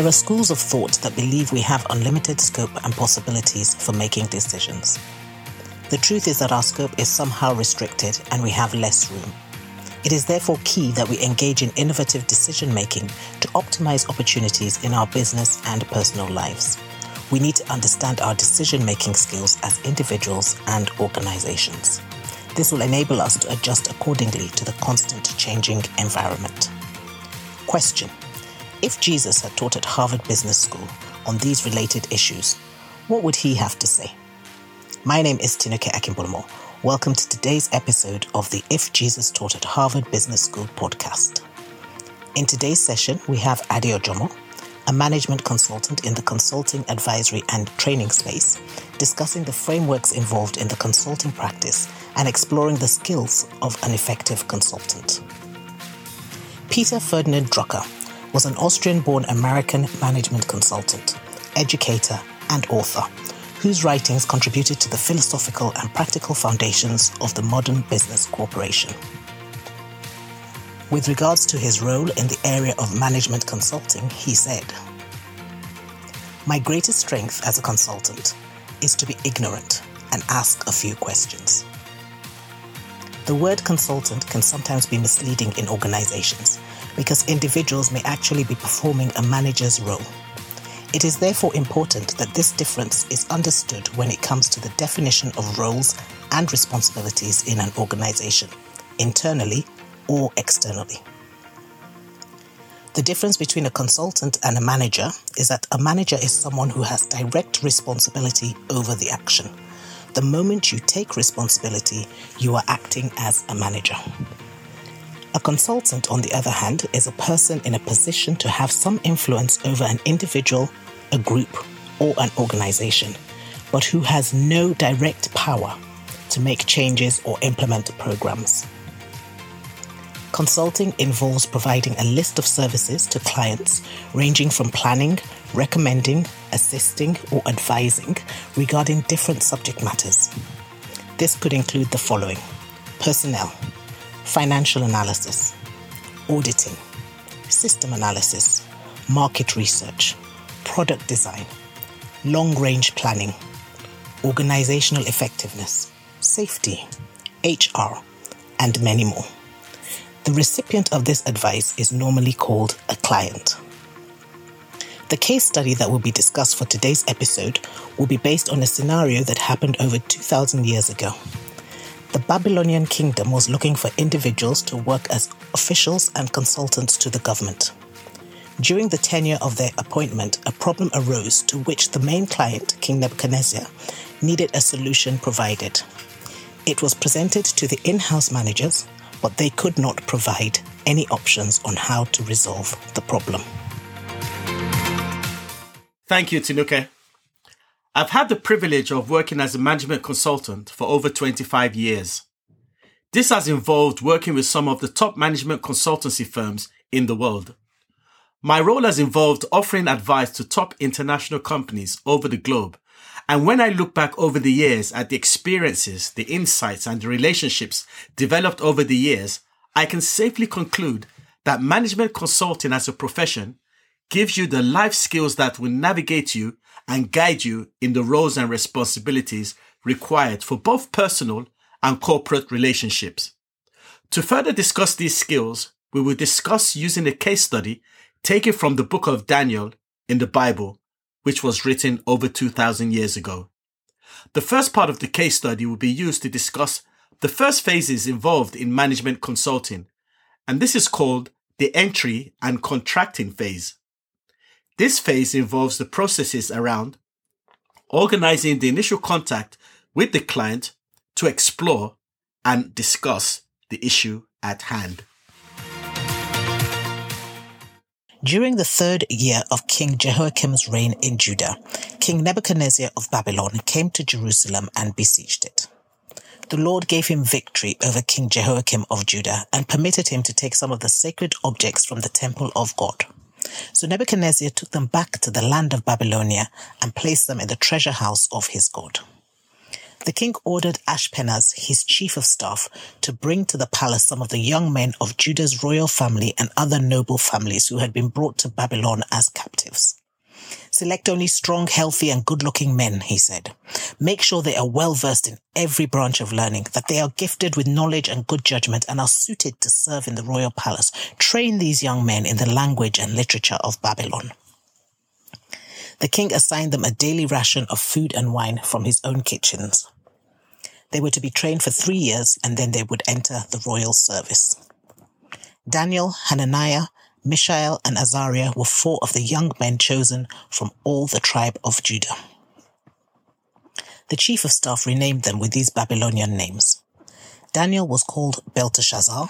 There are schools of thought that believe we have unlimited scope and possibilities for making decisions. The truth is that our scope is somehow restricted and we have less room. It is therefore key that we engage in innovative decision making to optimize opportunities in our business and personal lives. We need to understand our decision making skills as individuals and organizations. This will enable us to adjust accordingly to the constant changing environment. Question If Jesus had taught at Harvard Business School on these related issues, what would he have to say? My name is Tinuke Akimbolomo Welcome to today's episode of the If Jesus Taught at Harvard Business School podcast. In today's session, we have Ade Ojomo, a management consultant in the consulting, advisory, and training space, discussing the frameworks involved in the consulting practice and exploring the skills of an effective consultant. Peter Ferdinand Drucker was an Austrian born American management consultant, educator, and author whose writings contributed to the philosophical and practical foundations of the modern business corporation. With regards to his role in the area of management consulting, he said, My greatest strength as a consultant is to be ignorant and ask a few questions. The word consultant can sometimes be misleading in organizations because individuals may actually be performing a manager's role it is therefore important that this difference is understood when it comes to the definition of roles and responsibilities in an organization, internally or externally. The difference between a consultant and a manager is that a manager is someone who has direct responsibility over the action. The moment you take responsibility, you are acting as a manager. A consultant, on the other hand, is a person in a position to have some influence over an individual, a group, or an organization, but who has no direct power to make changes or implement programs. Consulting involves providing a list of services to clients ranging from planning, recommending, assisting, or advising regarding different subject matters. This could include the following personnel financial analysis, auditing, system analysis, market research, product design, long range planning, organizational effectiveness, safety, HR, and many more. The recipient of this advice is normally called a client. The case study that will be discussed for today's episode will be based on a scenario that happened over 2,000 years ago. The Babylonian kingdom was looking for individuals to work as officials and consultants to the government. During the tenure of their appointment, a problem arose to which the main client, King Nebuchadnezzar, needed a solution provided. It was presented to the in house managers, but they could not provide any options on how to resolve the problem. Thank you, Tinuke. I've had the privilege of working as a management consultant for over 25 years. This has involved working with some of the top management consultancy firms in the world. My role has involved offering advice to top international companies over the globe. And when I look back over the years at the experiences, the insights, and the relationships developed over the years, I can safely conclude that management consulting as a profession gives you the life skills that will navigate you and guide you in the roles and responsibilities required for both personal and corporate relationships. To further discuss these skills, we will discuss using a case study taken from the book of Daniel in the Bible, which was written over 2000 years ago. The first part of the case study will be used to discuss the first phases involved in management consulting, and this is called the entry and contracting phase. This phase involves the processes around organizing the initial contact with the client to explore and discuss the issue at hand. During the third year of King Jehoiakim's reign in Judah, King Nebuchadnezzar of Babylon came to Jerusalem and besieged it. The Lord gave him victory over King Jehoiakim of Judah and permitted him to take some of the sacred objects from the temple of God. So Nebuchadnezzar took them back to the land of Babylonia and placed them in the treasure house of his God. The king ordered Ashpenaz, his chief of staff, to bring to the palace some of the young men of Judah's royal family and other noble families who had been brought to Babylon as captives. Select only strong, healthy, and good looking men, he said. Make sure they are well versed in every branch of learning, that they are gifted with knowledge and good judgment and are suited to serve in the royal palace. Train these young men in the language and literature of Babylon. The king assigned them a daily ration of food and wine from his own kitchens. They were to be trained for three years and then they would enter the royal service. Daniel, Hananiah, Mishael, and Azariah were four of the young men chosen from all the tribe of Judah. The chief of staff renamed them with these Babylonian names. Daniel was called Belteshazzar,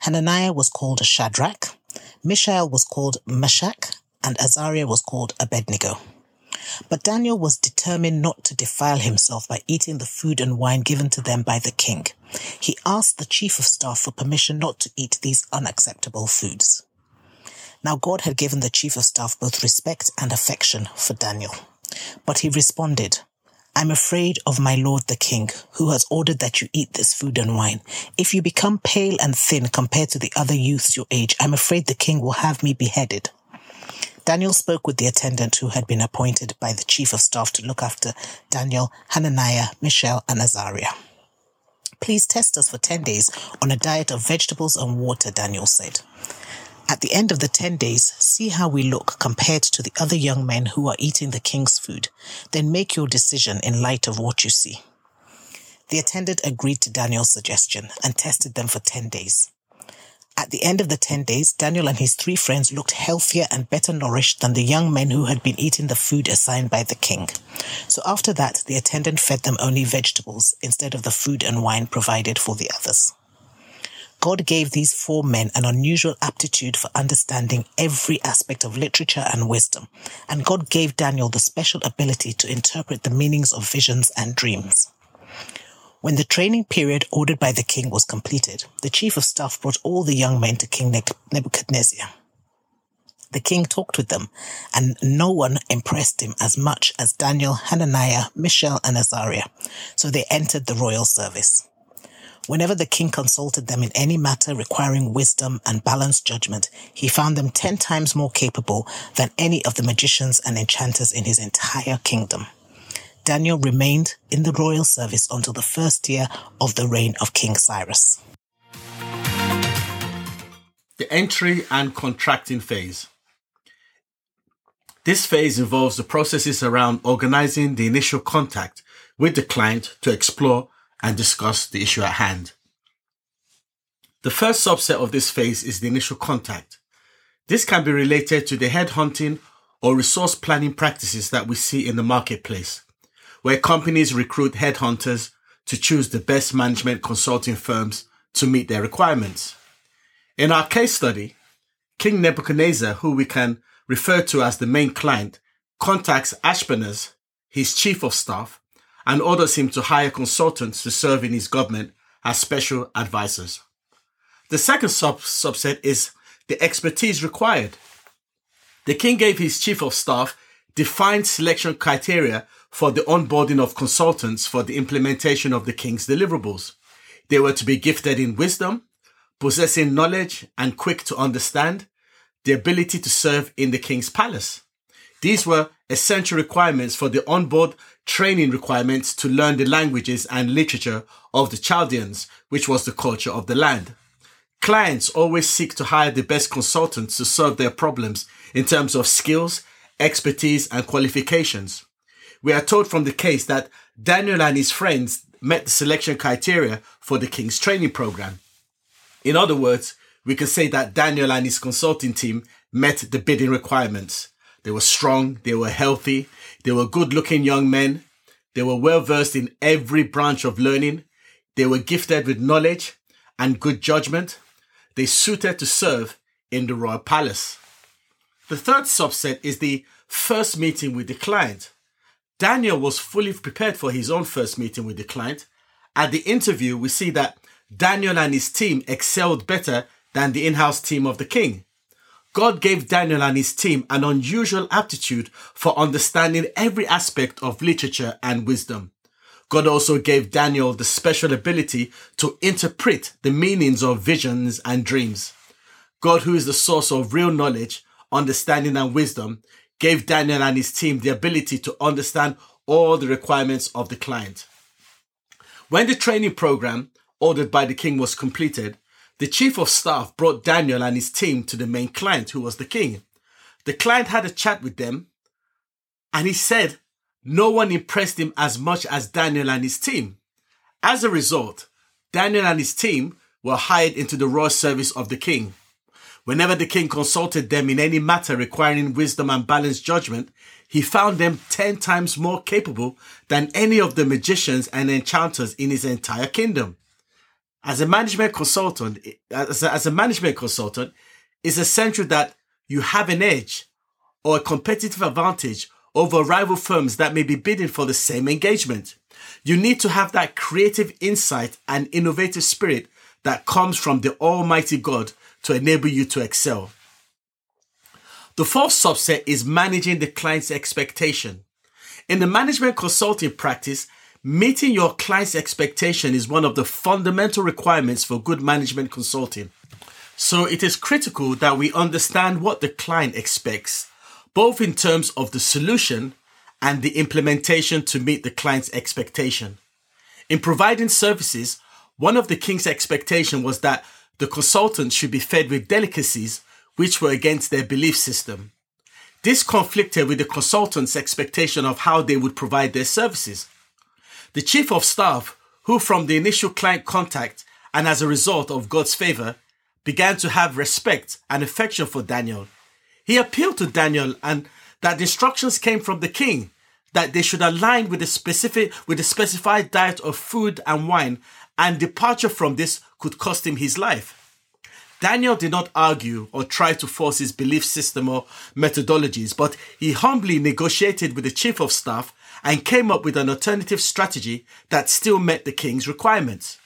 Hananiah was called Shadrach, Mishael was called Meshach, and Azariah was called Abednego. But Daniel was determined not to defile himself by eating the food and wine given to them by the king. He asked the chief of staff for permission not to eat these unacceptable foods. Now God had given the chief of staff both respect and affection for Daniel. But he responded, I'm afraid of my lord the king, who has ordered that you eat this food and wine. If you become pale and thin compared to the other youths your age, I'm afraid the king will have me beheaded. Daniel spoke with the attendant who had been appointed by the chief of staff to look after Daniel, Hananiah, Mishael, and Azariah. Please test us for 10 days on a diet of vegetables and water, Daniel said. At the end of the 10 days, see how we look compared to the other young men who are eating the king's food. Then make your decision in light of what you see. The attendant agreed to Daniel's suggestion and tested them for 10 days. At the end of the 10 days, Daniel and his three friends looked healthier and better nourished than the young men who had been eating the food assigned by the king. So after that, the attendant fed them only vegetables instead of the food and wine provided for the others. God gave these four men an unusual aptitude for understanding every aspect of literature and wisdom, and God gave Daniel the special ability to interpret the meanings of visions and dreams. When the training period ordered by the king was completed, the chief of staff brought all the young men to King Nebuchadnezzar. The king talked with them, and no one impressed him as much as Daniel, Hananiah, Mishael, and Azariah, so they entered the royal service. Whenever the king consulted them in any matter requiring wisdom and balanced judgment, he found them ten times more capable than any of the magicians and enchanters in his entire kingdom. Daniel remained in the royal service until the first year of the reign of King Cyrus. The entry and contracting phase. This phase involves the processes around organizing the initial contact with the client to explore and discuss the issue at hand. The first subset of this phase is the initial contact. This can be related to the headhunting or resource planning practices that we see in the marketplace, where companies recruit headhunters to choose the best management consulting firms to meet their requirements. In our case study, King Nebuchadnezzar, who we can refer to as the main client, contacts Ashpenaz, his chief of staff, and orders him to hire consultants to serve in his government as special advisors. The second sub- subset is the expertise required. The king gave his chief of staff defined selection criteria for the onboarding of consultants for the implementation of the king's deliverables. They were to be gifted in wisdom, possessing knowledge and quick to understand, the ability to serve in the king's palace. These were essential requirements for the onboard training requirements to learn the languages and literature of the Chaldeans, which was the culture of the land. Clients always seek to hire the best consultants to solve their problems in terms of skills, expertise, and qualifications. We are told from the case that Daniel and his friends met the selection criteria for the King's training program. In other words, we can say that Daniel and his consulting team met the bidding requirements. They were strong, they were healthy, they were good looking young men. They were well versed in every branch of learning. They were gifted with knowledge and good judgment. They suited to serve in the royal palace. The third subset is the first meeting with the client. Daniel was fully prepared for his own first meeting with the client. At the interview, we see that Daniel and his team excelled better than the in-house team of the king. God gave Daniel and his team an unusual aptitude for understanding every aspect of literature and wisdom. God also gave Daniel the special ability to interpret the meanings of visions and dreams. God, who is the source of real knowledge, understanding, and wisdom, gave Daniel and his team the ability to understand all the requirements of the client. When the training program ordered by the king was completed, the chief of staff brought Daniel and his team to the main client, who was the king. The client had a chat with them and he said no one impressed him as much as Daniel and his team. As a result, Daniel and his team were hired into the royal service of the king. Whenever the king consulted them in any matter requiring wisdom and balanced judgment, he found them 10 times more capable than any of the magicians and enchanters in his entire kingdom. As a management consultant, as a, as a management consultant, it's essential that you have an edge or a competitive advantage over rival firms that may be bidding for the same engagement. You need to have that creative insight and innovative spirit that comes from the Almighty God to enable you to excel. The fourth subset is managing the client's expectation. In the management consulting practice, meeting your client's expectation is one of the fundamental requirements for good management consulting. So it is critical that we understand what the client expects both in terms of the solution and the implementation to meet the client's expectation. In providing services, one of the king's expectation was that the consultants should be fed with delicacies which were against their belief system. This conflicted with the consultants' expectation of how they would provide their services. The chief of staff, who from the initial client contact and as a result of God's favor, began to have respect and affection for Daniel he appealed to Daniel and that the instructions came from the king that they should align with the specific with the specified diet of food and wine and departure from this could cost him his life. Daniel did not argue or try to force his belief system or methodologies, but he humbly negotiated with the chief of staff and came up with an alternative strategy that still met the king's requirements.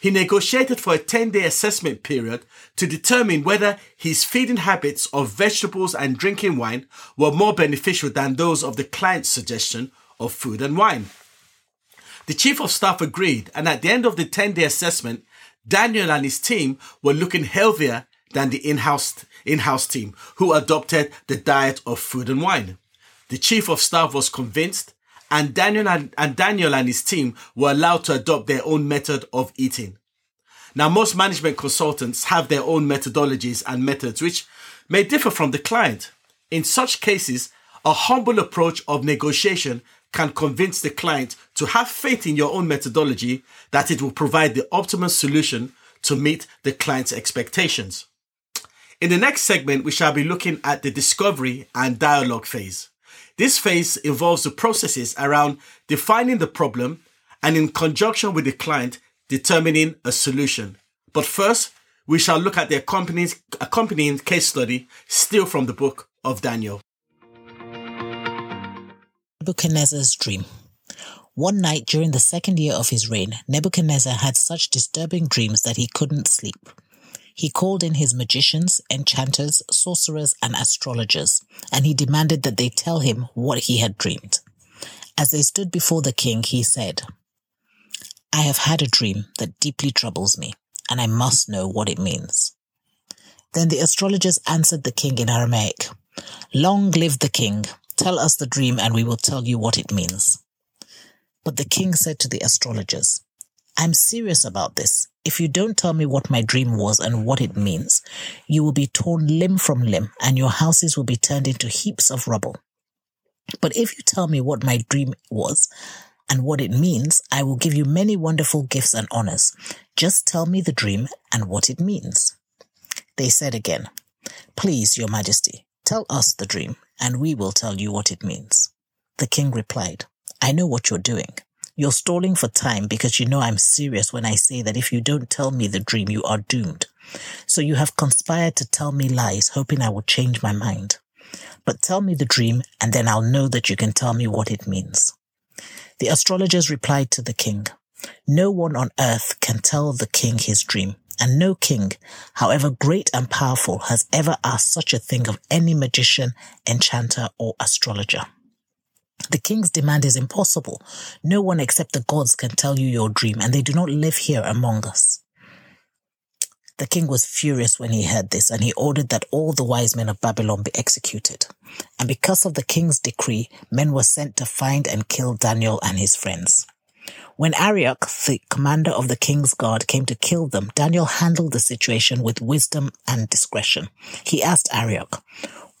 He negotiated for a 10 day assessment period to determine whether his feeding habits of vegetables and drinking wine were more beneficial than those of the client's suggestion of food and wine. The chief of staff agreed, and at the end of the 10 day assessment, Daniel and his team were looking healthier than the in-house, in-house team who adopted the diet of food and wine. The chief of staff was convinced and Daniel and, and Daniel and his team were allowed to adopt their own method of eating. Now, most management consultants have their own methodologies and methods which may differ from the client. In such cases, a humble approach of negotiation can convince the client to have faith in your own methodology that it will provide the optimal solution to meet the client's expectations. In the next segment, we shall be looking at the discovery and dialogue phase. This phase involves the processes around defining the problem and in conjunction with the client, determining a solution. But first, we shall look at the accompanying, case study still from the book of Daniel. Nebuchadnezzar's dream. One night during the second year of his reign, Nebuchadnezzar had such disturbing dreams that he couldn't sleep. He called in his magicians, enchanters, sorcerers, and astrologers, and he demanded that they tell him what he had dreamed. As they stood before the king, he said, I have had a dream that deeply troubles me, and I must know what it means. Then the astrologers answered the king in Aramaic, Long live the king! Tell us the dream, and we will tell you what it means. But the king said to the astrologers, I'm serious about this. If you don't tell me what my dream was and what it means, you will be torn limb from limb and your houses will be turned into heaps of rubble. But if you tell me what my dream was and what it means, I will give you many wonderful gifts and honors. Just tell me the dream and what it means. They said again, Please, your majesty, tell us the dream and we will tell you what it means. The king replied, I know what you're doing. You're stalling for time because you know I'm serious when I say that if you don't tell me the dream, you are doomed. So you have conspired to tell me lies, hoping I will change my mind. But tell me the dream, and then I'll know that you can tell me what it means. The astrologers replied to the king, No one on earth can tell the king his dream, and no king, however great and powerful, has ever asked such a thing of any magician, enchanter, or astrologer. The king's demand is impossible. No one except the gods can tell you your dream, and they do not live here among us. The king was furious when he heard this, and he ordered that all the wise men of Babylon be executed. And because of the king's decree, men were sent to find and kill Daniel and his friends. When Arioch, the commander of the king's guard, came to kill them, Daniel handled the situation with wisdom and discretion. He asked Arioch,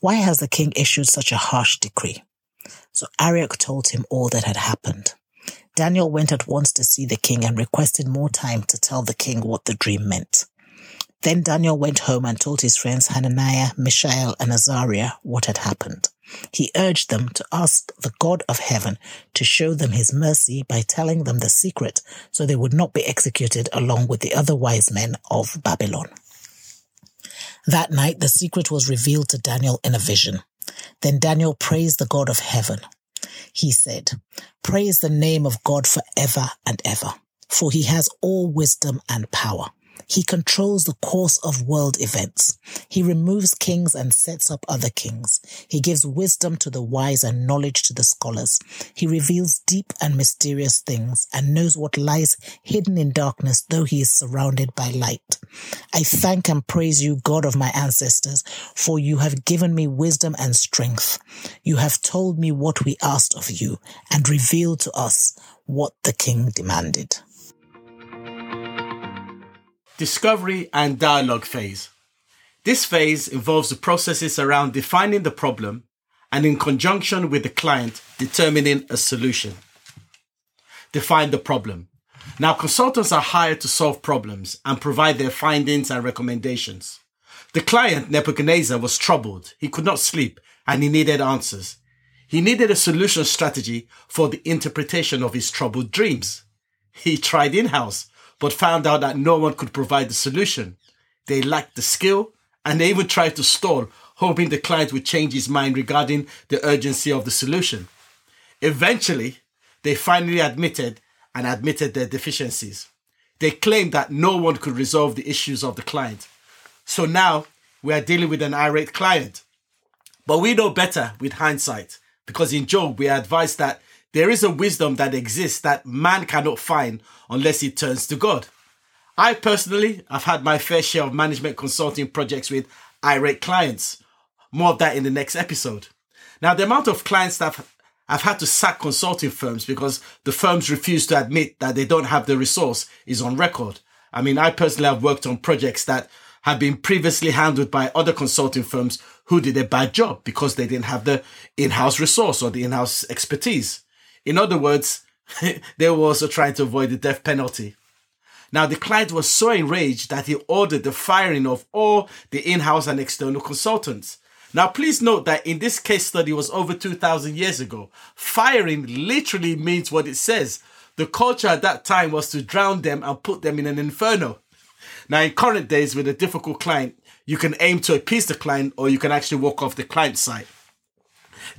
Why has the king issued such a harsh decree? So Arioch told him all that had happened. Daniel went at once to see the king and requested more time to tell the king what the dream meant. Then Daniel went home and told his friends Hananiah, Mishael, and Azariah what had happened. He urged them to ask the God of heaven to show them his mercy by telling them the secret so they would not be executed along with the other wise men of Babylon. That night the secret was revealed to Daniel in a vision. Then Daniel praised the God of heaven. He said, Praise the name of God forever and ever, for he has all wisdom and power. He controls the course of world events. He removes kings and sets up other kings. He gives wisdom to the wise and knowledge to the scholars. He reveals deep and mysterious things and knows what lies hidden in darkness, though he is surrounded by light. I thank and praise you, God of my ancestors, for you have given me wisdom and strength. You have told me what we asked of you and revealed to us what the king demanded. Discovery and dialogue phase. This phase involves the processes around defining the problem and in conjunction with the client determining a solution. Define the problem. Now, consultants are hired to solve problems and provide their findings and recommendations. The client, Nebuchadnezzar, was troubled. He could not sleep and he needed answers. He needed a solution strategy for the interpretation of his troubled dreams. He tried in-house but found out that no one could provide the solution. They lacked the skill and they even tried to stall, hoping the client would change his mind regarding the urgency of the solution. Eventually, they finally admitted and admitted their deficiencies. They claimed that no one could resolve the issues of the client. So now we are dealing with an irate client. But we know better with hindsight because in Job we are advised that there is a wisdom that exists that man cannot find unless he turns to God. I personally have had my fair share of management consulting projects with irate clients. More of that in the next episode. Now, the amount of clients that I've, had to sack consulting firms because the firms refuse to admit that they don't have the resource is on record. I mean, I personally have worked on projects that have been previously handled by other consulting firms who did a bad job because they didn't have the in-house resource or the in-house expertise. In other words, they were also trying to avoid the death penalty. Now, the client was so enraged that he ordered the firing of all the in-house and external consultants. Now, please note that in this case study was over 2000 years ago. Firing literally means what it says. The culture at that time was to drown them and put them in an inferno. Now, in current days with a difficult client, you can aim to appease the client or you can actually walk off the client side.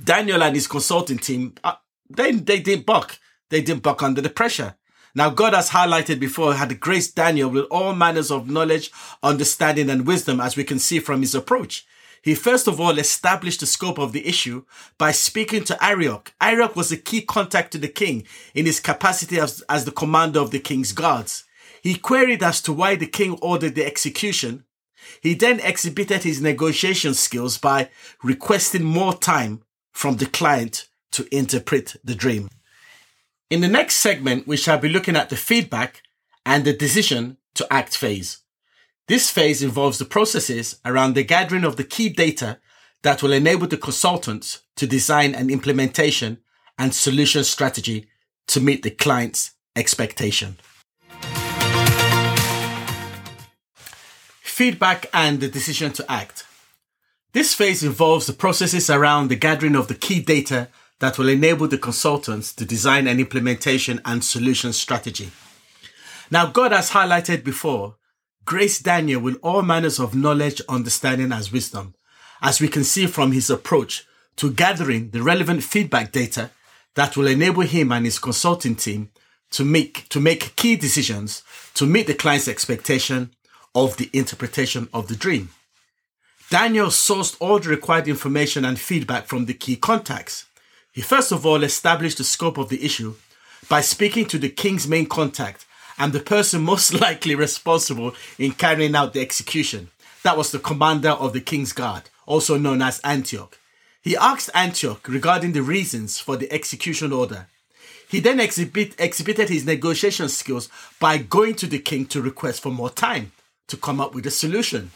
Daniel and his consulting team, uh, they, they didn't buck. They didn't buck under the pressure. Now, God has highlighted before had graced Daniel with all manners of knowledge, understanding, and wisdom, as we can see from his approach. He first of all established the scope of the issue by speaking to Arioch. Arioch was a key contact to the king in his capacity as, as the commander of the king's guards. He queried as to why the king ordered the execution. He then exhibited his negotiation skills by requesting more time from the client to interpret the dream. In the next segment, we shall be looking at the feedback and the decision to act phase. This phase involves the processes around the gathering of the key data that will enable the consultants to design an implementation and solution strategy to meet the client's expectation. Feedback and the decision to act. This phase involves the processes around the gathering of the key data that will enable the consultants to design an implementation and solution strategy. Now, God has highlighted before, grace Daniel with all manners of knowledge, understanding, as wisdom, as we can see from his approach to gathering the relevant feedback data that will enable him and his consulting team to make, to make key decisions to meet the client's expectation of the interpretation of the dream. Daniel sourced all the required information and feedback from the key contacts. He first of all established the scope of the issue by speaking to the king's main contact and the person most likely responsible in carrying out the execution. That was the commander of the king's guard, also known as Antioch. He asked Antioch regarding the reasons for the execution order. He then exhibit, exhibited his negotiation skills by going to the king to request for more time to come up with a solution.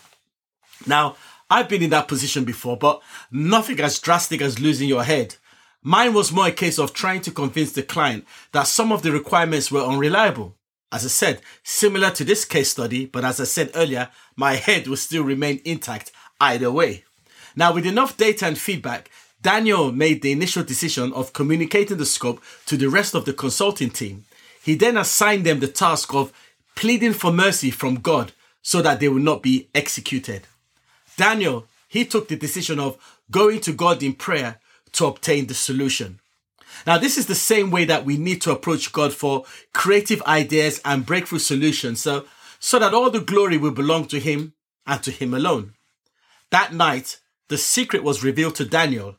Now, I've been in that position before, but nothing as drastic as losing your head. Mine was more a case of trying to convince the client that some of the requirements were unreliable. As I said, similar to this case study, but as I said earlier, my head will still remain intact either way. Now, with enough data and feedback, Daniel made the initial decision of communicating the scope to the rest of the consulting team. He then assigned them the task of pleading for mercy from God so that they will not be executed. Daniel, he took the decision of going to God in prayer to obtain the solution. Now, this is the same way that we need to approach God for creative ideas and breakthrough solutions so, so that all the glory will belong to Him and to Him alone. That night, the secret was revealed to Daniel.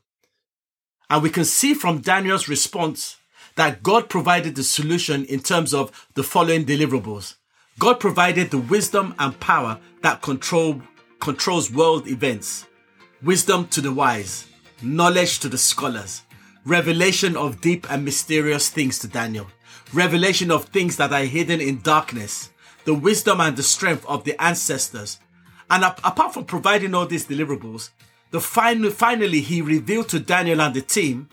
And we can see from Daniel's response that God provided the solution in terms of the following deliverables. God provided the wisdom and power that control, controls world events, wisdom to the wise, knowledge to the scholars, revelation of deep and mysterious things to Daniel, revelation of things that are hidden in darkness, the wisdom and the strength of the ancestors. And apart from providing all these deliverables, the final, finally he revealed to Daniel and the team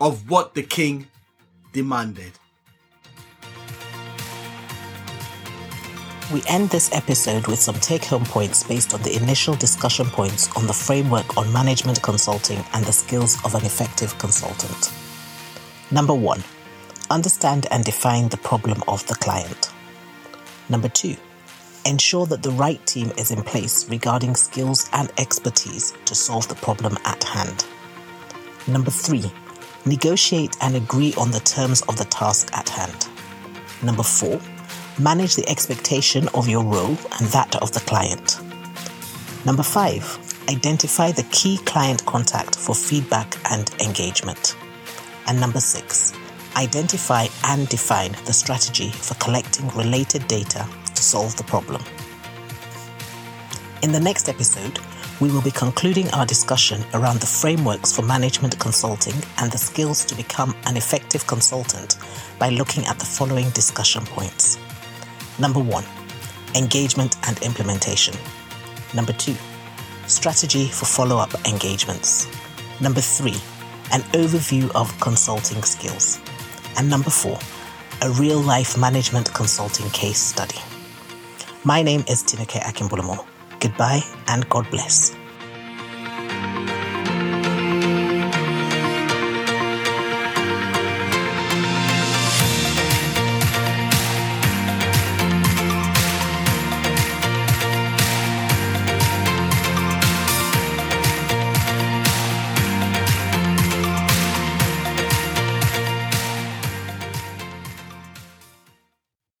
of what the king demanded. We end this episode with some take home points based on the initial discussion points on the framework on management consulting and the skills of an effective consultant. Number one, understand and define the problem of the client. Number two, ensure that the right team is in place regarding skills and expertise to solve the problem at hand. Number three, negotiate and agree on the terms of the task at hand. Number four, manage the expectation of your role and that of the client. Number five, identify the key client contact for feedback and engagement. And number six, identify and define the strategy for collecting related data to solve the problem. In the next episode, we will be concluding our discussion around the frameworks for management consulting and the skills to become an effective consultant by looking at the following discussion points. Number one, engagement and implementation. Number two, strategy for follow up engagements. Number three, an overview of consulting skills. And number four, a real life management consulting case study. My name is Tinuke Akimbulamo. Goodbye and God bless.